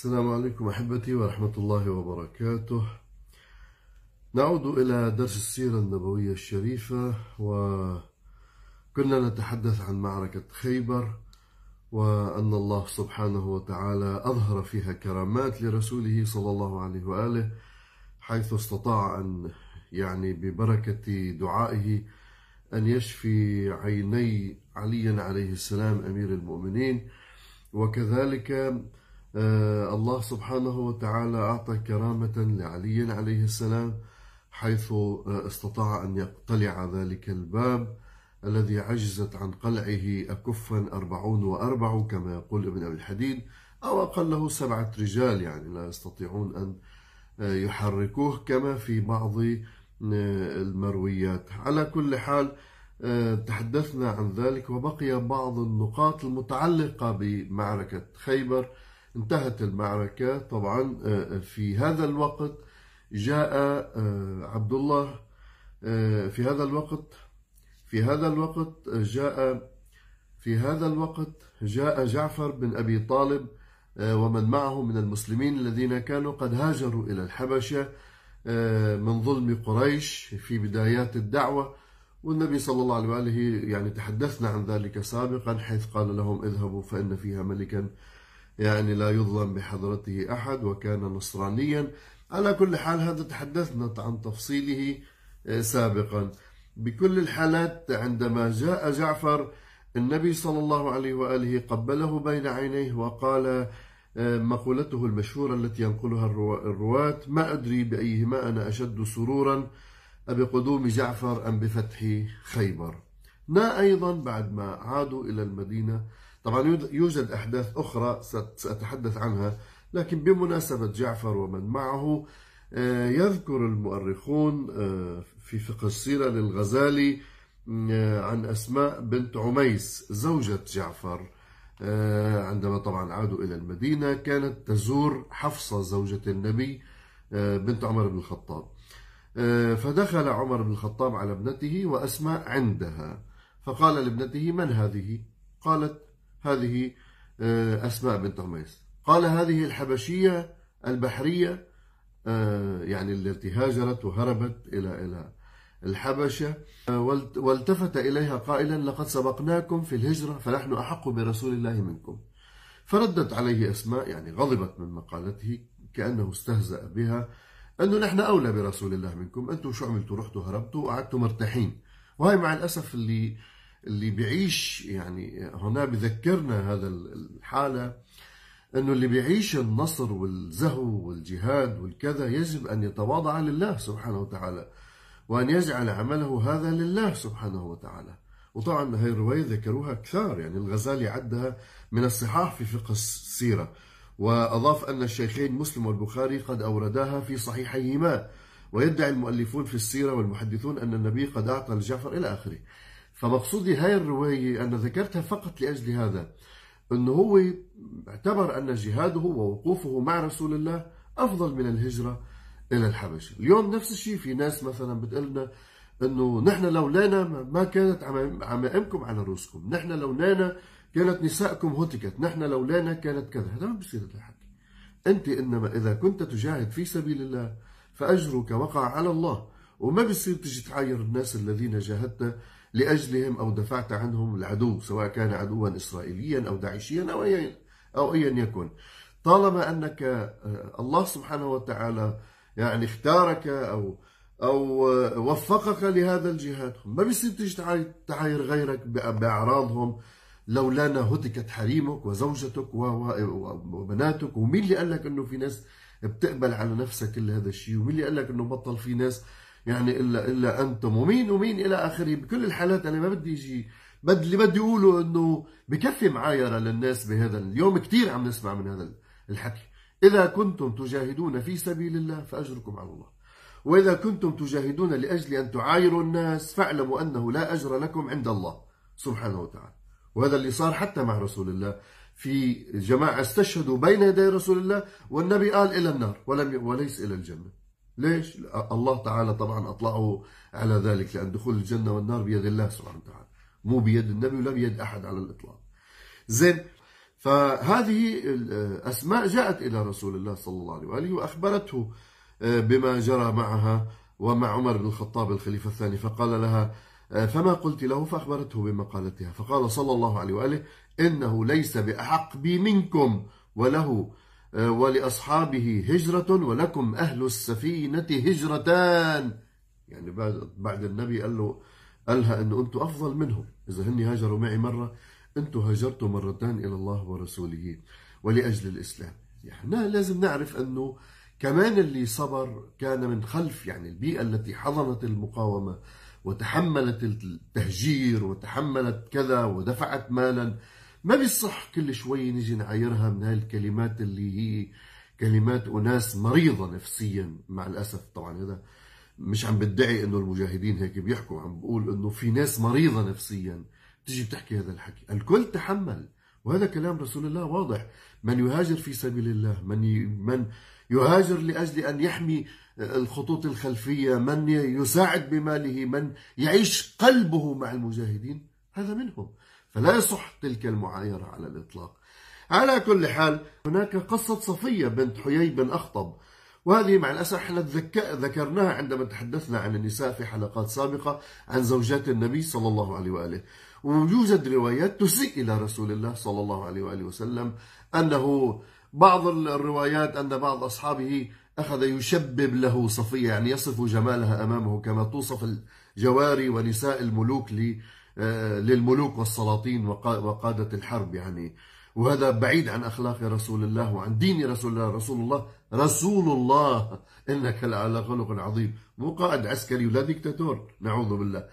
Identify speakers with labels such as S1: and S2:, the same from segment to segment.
S1: السلام عليكم أحبتي ورحمة الله وبركاته. نعود إلى درس السيرة النبوية الشريفة وكنا نتحدث عن معركة خيبر وأن الله سبحانه وتعالى أظهر فيها كرامات لرسوله صلى الله عليه وآله حيث استطاع أن يعني ببركة دعائه أن يشفي عيني علي عليه السلام أمير المؤمنين. وكذلك الله سبحانه وتعالى أعطى كرامة لعلي عليه السلام حيث آه، استطاع أن يقتلع ذلك الباب الذي عجزت عن قلعه أكفا أربعون وأربع كما يقول ابن أبي الحديد أو أقله سبعة رجال يعني لا يستطيعون أن آه، يحركوه كما في بعض المرويات. على كل حال تحدثنا عن ذلك وبقي بعض النقاط المتعلقة بمعركة خيبر انتهت المعركة. طبعا آه، في هذا الوقت جاء آه، عبد الله آه، في هذا الوقت في هذا الوقت جاء في هذا الوقت جاء جعفر بن أبي طالب ومن معه من المسلمين الذين كانوا قد هاجروا إلى الحبشة من ظلم قريش في بدايات الدعوة. والنبي صلى الله عليه وآله يعني تحدثنا عن ذلك سابقا حيث قال لهم اذهبوا فإن فيها ملكا يعني لا يظلم بحضرته أحد وكان نصرانيا. على كل حال هذا تحدثنا عن تفصيله آه، سابقا. بكل الحالات عندما جاء جعفر النبي صلى الله عليه وآله قبله بين عينيه وقال آه، مقولته المشهورة التي ينقلها الرواة ما أدري بأيهما أنا أشد سرورا بقدوم جعفر أم بفتح خيبر. نا أيضا بعد ما عادوا إلى المدينة طبعا يوجد أحداث أخرى سأتحدث عنها لكن بمناسبة جعفر ومن معه آه، يذكر المؤرخون آه، في فقه السيرة للغزالي آه، عن أسماء بنت عميس زوجة جعفر. عندما طبعا عادوا إلى المدينة كانت تزور حفصة زوجة النبي بنت عمر بن الخطاب. فدخل عمر بن الخطاب على ابنته وأسماء عندها. فقال لابنته من هذه؟ قالت هذه آه، أسماء بنت عميس قال هذه الحبشية البحرية آه، يعني التي هاجرت وهربت إلى إلى الحبشة. آه، والتفت إليها قائلا لقد سبقناكم في الهجرة فنحن أحق برسول الله منكم. فردت عليه أسماء يعني غضبت من مقالته كأنه استهزأ بها. أنه نحن أولى برسول الله منكم أنتم شو عملتوا رحتوا هربتوا وقعدتوا مرتاحين. وهي مع الأسف اللي اللي بيعيش يعني هنا بذكرنا هذا الحالة أنه اللي بيعيش النصر والزهو والجهاد والكذا يجب أن يتواضع لله سبحانه وتعالى وأن يجعل عمله هذا لله سبحانه وتعالى. وطبعا هاي الرواية ذكروها كثار يعني الغزالي عدها من الصحاح في فقه السيرة. وأضاف أن الشيخين مسلم والبخاري قد أورداها في صحيحيهما. ويدعي المؤلفون في السيرة والمحدثون أن النبي قد أعطى لجعفر إلى آخره. فمقصودي هاي الرواية أنا ذكرتها فقط لأجل هذا أنه هو اعتبر أن جهاده ووقوفه مع رسول الله أفضل من الهجرة إلى الحبشة. اليوم نفس الشيء في ناس مثلا بتقلنا أنه نحن لولانا ما كانت عمائمكم على رؤوسكم نحن لولانا كانت نسائكم هتكت نحن لولانا كانت كذا هذا ما بصير الحكي أنت إنما إذا كنت تجاهد في سبيل الله فأجرك وقع على الله وما بصير تجي تعاير الناس الذين جاهدت لأجلهم أو دفعت عنهم العدو سواء كان عدوا إسرائيليا أو داعشيا أو أيا أو أيا يكن. طالما أنك آه، الله سبحانه وتعالى يعني اختارك أو أو وفقك لهذا الجهاد ما بيصير تيجي تعاير غيرك بأعراضهم. لولانا هتكت حريمك وزوجتك وبناتك ومين اللي قال لك إنه في ناس بتقبل على نفسها كل هذا الشيء؟ ومين اللي قال لك إنه بطل في ناس يعني إلا إلا أنتم. ومين ومين إلى آخره؟ بكل الحالات أنا ما بدي أجي بد اللي بدي اقوله إنه بكفي معايرة للناس بهذا اليوم كثير عم نسمع من هذا الحكي. إذا كنتم تجاهدون في سبيل الله فأجركم على الله. وإذا كنتم تجاهدون لأجل أن تعايروا الناس فاعلموا أنه لا أجر لكم عند الله سبحانه وتعالى. وهذا اللي صار حتى مع رسول الله. في جماعة استشهدوا بين يدي رسول الله والنبي قال إلى النار ولم وليس إلى الجنة. ليش؟ الله تعالى طبعا أطلعه على ذلك لأن دخول الجنة والنار بيد الله سبحانه وتعالى. مو بيد النبي ولا بيد أحد على الإطلاق. زين فهذه الأسماء جاءت إلى رسول الله صلى الله عليه وآله وأخبرته بما جرى معها ومع عمر بن الخطاب الخليفة الثاني فقال لها فما قلت له؟ فأخبرته بمقالتها. فقال صلى الله عليه وآله إنه ليس بأحق بي منكم وله ولأصحابه هجرة ولكم أهل السفينة هجرتان. يعني بعد بعد النبي قال له قالها أنه أنتم أفضل منهم. إذا هني هاجروا معي مرة أنتم هاجرتوا مرتان إلى الله ورسوله ولأجل الإسلام. يعني لازم نعرف أنه كمان اللي صبر كان من خلف يعني البيئة التي حضنت المقاومة وتحملت التهجير وتحملت كذا ودفعت مالا ما بيصح كل شوي نجي نعايرها من هاي الكلمات اللي هي كلمات أناس مريضة نفسيا مع الأسف طبعا هذا مش عم بدعي إنه المجاهدين هيك بيحكوا عم بقول إنه في ناس مريضة نفسيا. تجي بتحكي هذا الحكي. الكل تحمل وهذا كلام رسول الله واضح. من يهاجر في سبيل الله من من يهاجر لأجل أن يحمي الخطوط الخلفية من يساعد بماله من يعيش قلبه مع المجاهدين هذا منهم. فلا يصح تلك المعايرة على الإطلاق. على كل حال هناك قصة صفية بنت حيي بن أخطب وهذه مع الأسف إحنا ذكرناها عندما تحدثنا عن النساء في حلقات سابقة عن زوجات النبي صلى الله عليه وآله. ويوجد روايات تسيء إلى رسول الله صلى الله عليه وآله وسلم أنه بعض الروايات أن بعض أصحابه أخذ يشبب له صفية يعني يصف جمالها أمامه كما توصف الجواري ونساء الملوك آه، للملوك والسلاطين وقادة الحرب يعني. وهذا بعيد عن أخلاق رسول الله وعن دين رسول الله رسول الله رسول الله. إنك لعلى خلق عظيم. مو قائد عسكري ولا ديكتاتور. نعوذ بالله.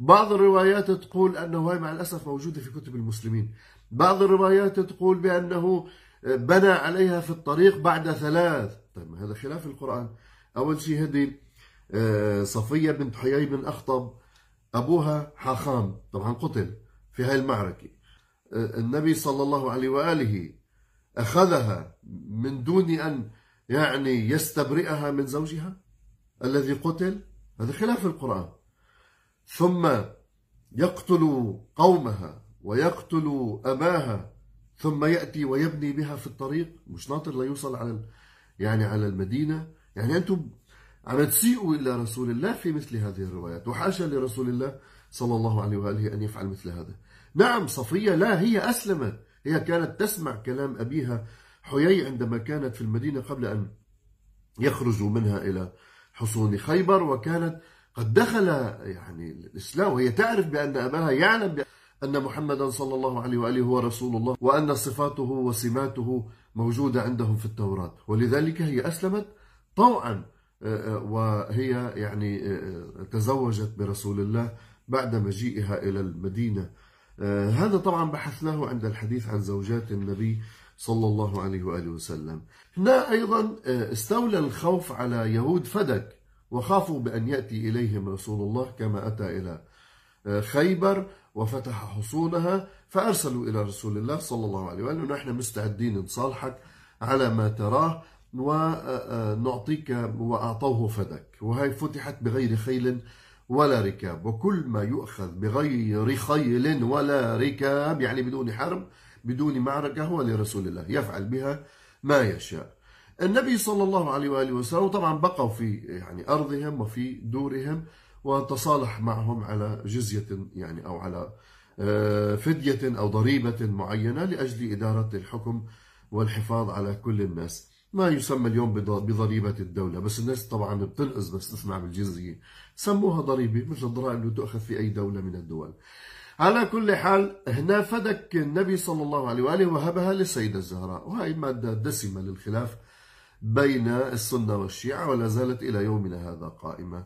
S1: بعض الروايات تقول أنه هاي مع الأسف موجودة في كتب المسلمين. بعض الروايات تقول بأنه بنى عليها في الطريق بعد ثلاث. طيب هذا خلاف القرآن. أول شيء هذه آه، صفية بنت حيي بن أخطب أبوها حاخام طبعا قتل في هاي المعركة. آه، النبي صلى الله عليه وآله أخذها من دون أن يعني يستبرئها من زوجها الذي قتل؟ هذا خلاف القرآن. ثم يقتل قومها ويقتل أباها ثم يأتي ويبني بها في الطريق. مش ناطر ليوصل على يعني على المدينة. يعني أنتم عم تسيئوا إلى رسول الله في مثل هذه الروايات وحاشا لرسول الله صلى الله عليه وآله أن يفعل مثل هذا. نعم صفية لا هي أسلمت هي كانت تسمع كلام أبيها حيي عندما كانت في المدينة قبل أن يخرجوا منها إلى حصون خيبر وكانت قد دخل يعني الإسلام. وهي تعرف بأن أباها يعلم أن محمدا صلى الله عليه وآله هو رسول الله وأن صفاته وسماته موجودة عندهم في التوراة. ولذلك هي أسلمت طوعا وهي يعني آه، تزوجت برسول الله بعد مجيئها إلى المدينة. هذا طبعا بحثناه عند الحديث عن زوجات النبي صلى الله عليه وآله وسلم. هنا أيضا استولى الخوف على يهود فدك وخافوا بأن يأتي إليهم رسول الله كما أتى إلى خيبر وفتح حصونها فأرسلوا إلى رسول الله صلى الله عليه وآله. نحن مستعدين نصالحك على ما تراه. ونعطيك وأعطوه فدك وهي فتحت بغير خيل ولا ركاب. وكل ما يؤخذ بغير خيل ولا ركاب يعني بدون حرب بدون معركة هو لرسول الله. يفعل بها ما يشاء. النبي صلى الله عليه وآله وسلم طبعا بقوا في يعني أرضهم وفي دورهم وتصالح معهم على جزية يعني أو على آه، فدية أو ضريبة معينة لأجل إدارة الحكم والحفاظ على كل الناس. ما يسمى اليوم بضريبة الدولة بس الناس طبعا بتنقص بس تسمع بالجزية. سموها ضريبة مثل الضرائب اللي تؤخذ في أي دولة من الدول. على كل حال هنا فدك النبي صلى الله عليه وآله وهبها للسيدة الزهراء وهي مادة دسمة للخلاف بين السنة والشيعة ولا زالت إلى يومنا هذا قائمة.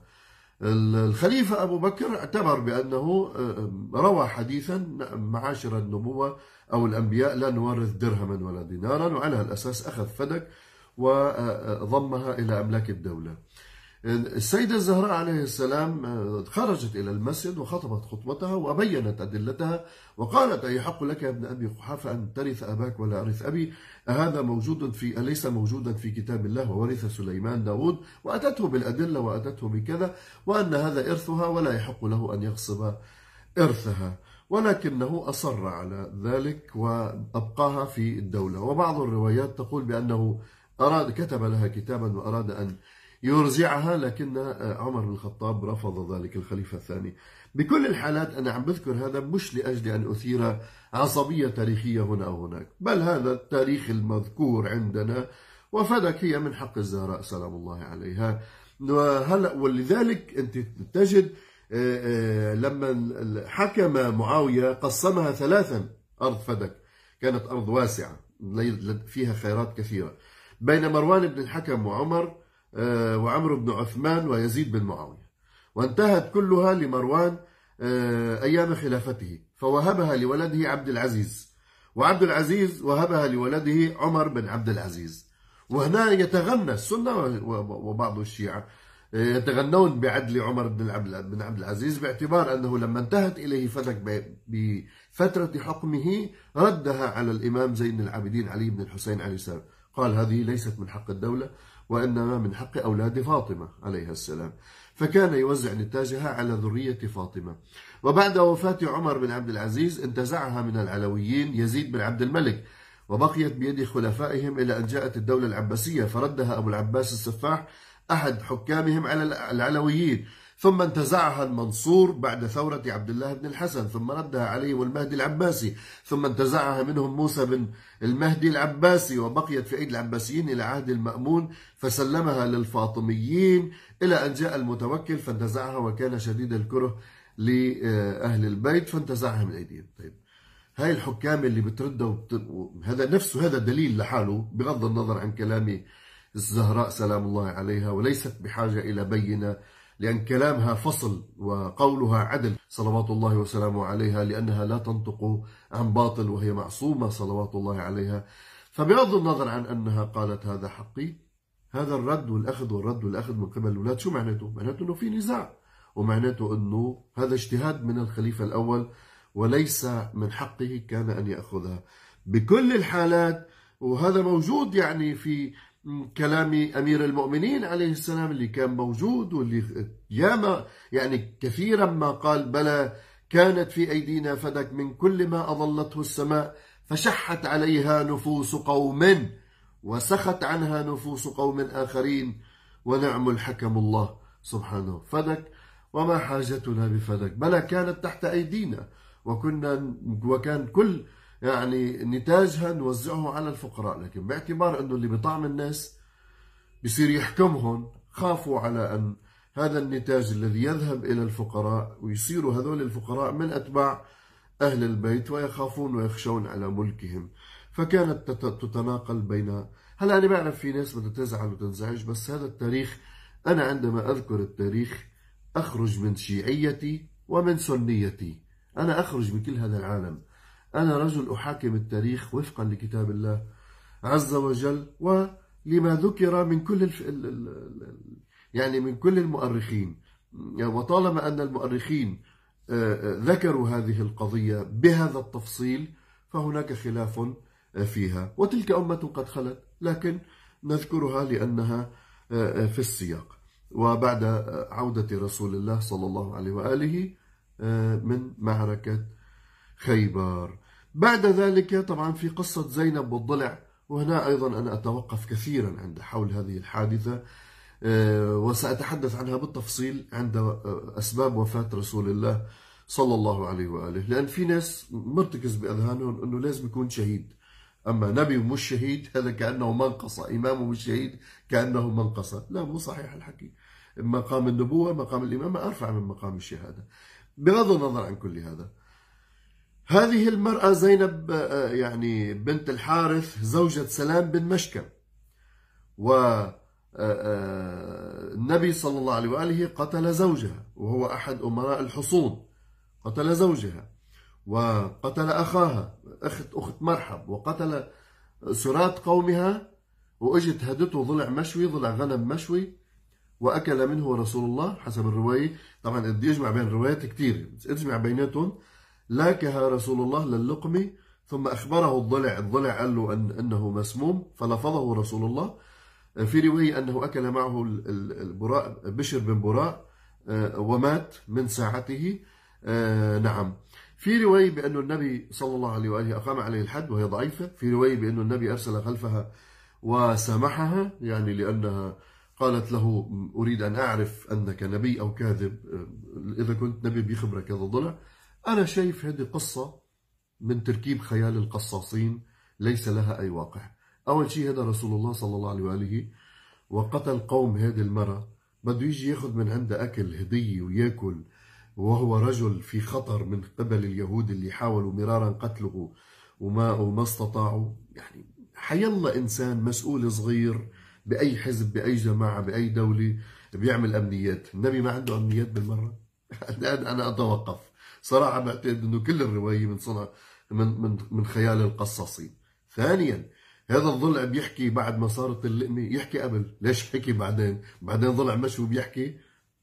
S1: الخليفة أبو بكر اعتبر بأنه آه، روى حديثا معاشر النبوة أو الأنبياء لا نورث درهما ولا دينارا وعلى الأساس أخذ فدك وضمها إلى أملاك الدولة. السيدة الزهراء عليه السلام آه، خرجت إلى المسجد وخطبت خطبتها وبينت أدلتها وقالت أيحق لك يا ابن أبي قحافة أن ترث أباك ولا أرث أبي؟ أهذا موجود في أليس موجودا في كتاب الله وورث سليمان داود؟ وأتته بالأدلة وأتته بكذا وأن هذا إرثها ولا يحق له أن يغصب إرثها ولكنه أصر على ذلك وأبقاها في الدولة. وبعض الروايات تقول بأنه أراد كتب لها كتابا وأراد أن يرجعها لكن عمر بن الخطاب رفض ذلك الخليفة الثاني. بكل الحالات أنا عم بذكر هذا مش لأجل أن أثير عصبية تاريخية هنا أو هناك بل هذا التاريخ المذكور عندنا وفدك هي من حق الزهراء سلام الله عليها. وهلأ ولذلك أنت تجد آه، آه، لما حكم معاوية قسمها ثلاثا أرض فدك كانت أرض واسعة فيها خيرات كثيرة. بين مروان بن الحكم وعمر آه، وعمرو بن عثمان ويزيد بن معاوية. وانتهت كلها لمروان أيام خلافته فوهبها لولده عبد العزيز. وعبد العزيز وهبها لولده عمر بن عبد العزيز. وهنا يتغنى السنة وبعض الشيعة يتغنون بعدل عمر بن بن عبد العزيز باعتبار أنه لما انتهت إليه فدك بفترة حكمه ردها على الإمام زين العابدين علي بن الحسين عليه السلام. قال هذه ليست من حق الدولة وإنما من حق أولاد فاطمة عليها السلام. فكان يوزع نتاجها على ذرية فاطمة. وبعد وفاة عمر بن عبد العزيز انتزعها من العلويين يزيد بن عبد الملك وبقيت بيد خلفائهم إلى أن جاءت الدولة العباسية فردها أبو العباس السفاح أحد حكامهم على العلويين. ثم انتزعها المنصور بعد ثورة عبد الله بن الحسن ثم ردها عليهم المهدي العباسي ثم انتزعها منهم موسى بن المهدي العباسي وبقيت في أيدي العباسيين إلى عهد المأمون فسلمها للفاطميين إلى أن جاء المتوكل فانتزعها وكان شديد الكره لأهل البيت فانتزعها من أيديهم. طيب هاي الحكام اللي بتردوا وبت... هذا نفسه هذا دليل لحاله بغض النظر عن كلامي الزهراء سلام الله عليها وليست بحاجة إلى بينة لأن كلامها فصل وقولها عدل. صلوات الله وسلامه عليها لأنها لا تنطق عن باطل وهي معصومة صلوات الله عليها. فبغض النظر عن أنها قالت هذا حقي هذا الرد والأخذ والرد والأخذ من قبل الأولاد شو معناته؟ معناته أنه في نزاع ومعناته أنه هذا اجتهاد من الخليفة الأول وليس من حقه كان أن يأخذها. بكل الحالات وهذا موجود يعني في كلام أمير المؤمنين عليه السلام اللي كان موجود واللي ياما يعني كثيرا ما قال بلى كانت في أيدينا فدك من كل ما أظلته السماء فشحت عليها نفوس قوم وسخت عنها نفوس قوم آخرين ونعم الحكم الله سبحانه. فدك وما حاجتنا بفدك. بلى كانت تحت أيدينا وكنا وكان كل يعني نتاجها نوزعه على الفقراء لكن باعتبار إنه اللي بطعم الناس بصير يحكمهم خافوا على أن هذا النتاج الذي يذهب إلى الفقراء ويصيروا هذول الفقراء من أتباع أهل البيت ويخافون ويخشون على ملكهم. فكانت تتناقل بين هلأ أنا بعرف في ناس بدها تزعل وتنزعج بس هذا التاريخ أنا عندما أذكر التاريخ أخرج من شيعيتي ومن سنيتي. أنا أخرج من كل هذا العالم. أنا رجل أحاكم التاريخ وفقا لكتاب الله عز وجل ولما ذكر من كل الف... يعني من كل المؤرخين وطالما أن المؤرخين آه، آه، ذكروا هذه القضية بهذا التفصيل فهناك خلاف آه، فيها وتلك أمة قد خلت لكن نذكرها لأنها في السياق. وبعد عودة رسول الله صلى الله عليه وآله من معركة خيبر. بعد ذلك طبعا في قصة زينب والضلع وهنا أيضا أنا أتوقف كثيرا عند حول هذه الحادثة آه، وسأتحدث عنها بالتفصيل عند آه، أسباب وفاة رسول الله صلى الله عليه وآله. لأن في ناس مرتكز بأذهانهم أنه لازم يكون شهيد. أما نبي مش شهيد هذا كأنه منقصة. إمام مش شهيد كأنه منقصة. لا مو صحيح الحكي. مقام النبوة مقام الإمامة أرفع من مقام الشهادة. بغض النظر عن كل هذا هذه المرأة زينب آه، يعني بنت الحارث زوجة سلام بن مشكم. و آه، آه، النبي صلى الله عليه وآله قتل زوجها وهو أحد أمراء الحصون. قتل زوجها وقتل أخاها أخت أخت مرحب. وقتل سرات قومها وإجت هدته ضلع مشوي ضلع غنم مشوي وأكل منه رسول الله حسب الرواية. طبعا بدي يجمع بين الروايات كثير أجمع بيناتهم. لاكها رسول الله للقم ثم أخبره الضلع الضلع قال له أن أنه مسموم فلفظه رسول الله. في رواية أنه أكل معه البراء بشر بن براء آه، ومات من ساعته. آه، نعم. في رواية بأنه النبي صلى الله عليه وآله أقام عليه الحد وهي ضعيفة. في رواية بأنه النبي أرسل خلفها وسامحها يعني لأنها قالت له أريد أن أعرف أنك نبي أو كاذب. إذا كنت نبي بيخبرك هذا ضلع. أنا شايف هذه قصة من تركيب خيال القصاصين ليس لها أي واقع. أول شيء هذا رسول الله صلى الله عليه وآله وقتل قوم هذه المرة بده يجي يأخذ من عندها أكل هدية ويأكل وهو رجل في خطر من قبل اليهود اللي حاولوا مرارا قتله وما وما استطاعوا. يعني حيلا إنسان مسؤول صغير بأي حزب بأي جماعة بأي دولة بيعمل أمنيات. النبي ما عنده أمنيات بالمرة؟ أنا أتوقف. صراحة بعتقد أنه كل الرواية من صنع من, من, من خيال القصاصين. ثانيا هذا الضلع بيحكي بعد ما صارت اللقمة يحكي قبل. ليش حكي بعدين؟ بعدين ضلع مشي وبيحكي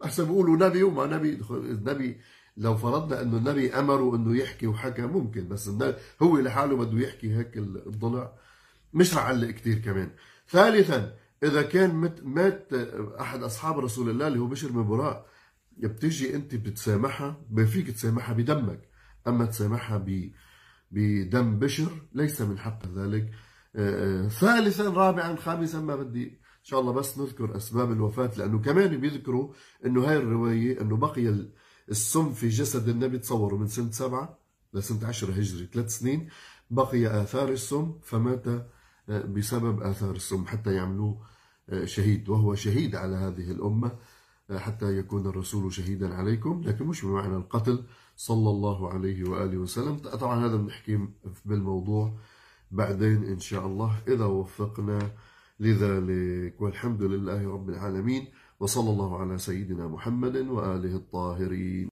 S1: أحسن بيقولوا نبي وما نبي. النبي لو فرضنا إنه النبي امره إنه يحكي وحكى ممكن بس هو لحاله بده يحكي هيك الضلع. مش رح علق كثير كمان. ثالثا إذا كان مات أحد أصحاب رسول الله اللي هو بشر بن براء بتيجي انت بتسامحها فيك تسامحها بدمك. أما تسامحها ب بدم بشر ليس من حق ذلك. آه، آه، ثالثا رابعا خامسا ما بدي. إن شاء الله بس نذكر أسباب الوفاة لأنه كمان بيذكروا إنه هاي الرواية إنه بقي السم في جسد النبي تصوروا من سنة سبعة لسنة عشرة هجري ثلاث سنين. بقي آثار السم فمات آه، بسبب آثار السم حتى يعملوه شهيد وهو شهيد على هذه الأمة. حتى يكون الرسول شهيدا عليكم لكن مش بمعنى القتل صلى الله عليه وآله وسلم. طبعا هذا بنحكي بالموضوع بعدين إن شاء الله إذا وفقنا لذلك. والحمد لله رب العالمين وصلى الله على سيدنا محمد وآله الطاهرين.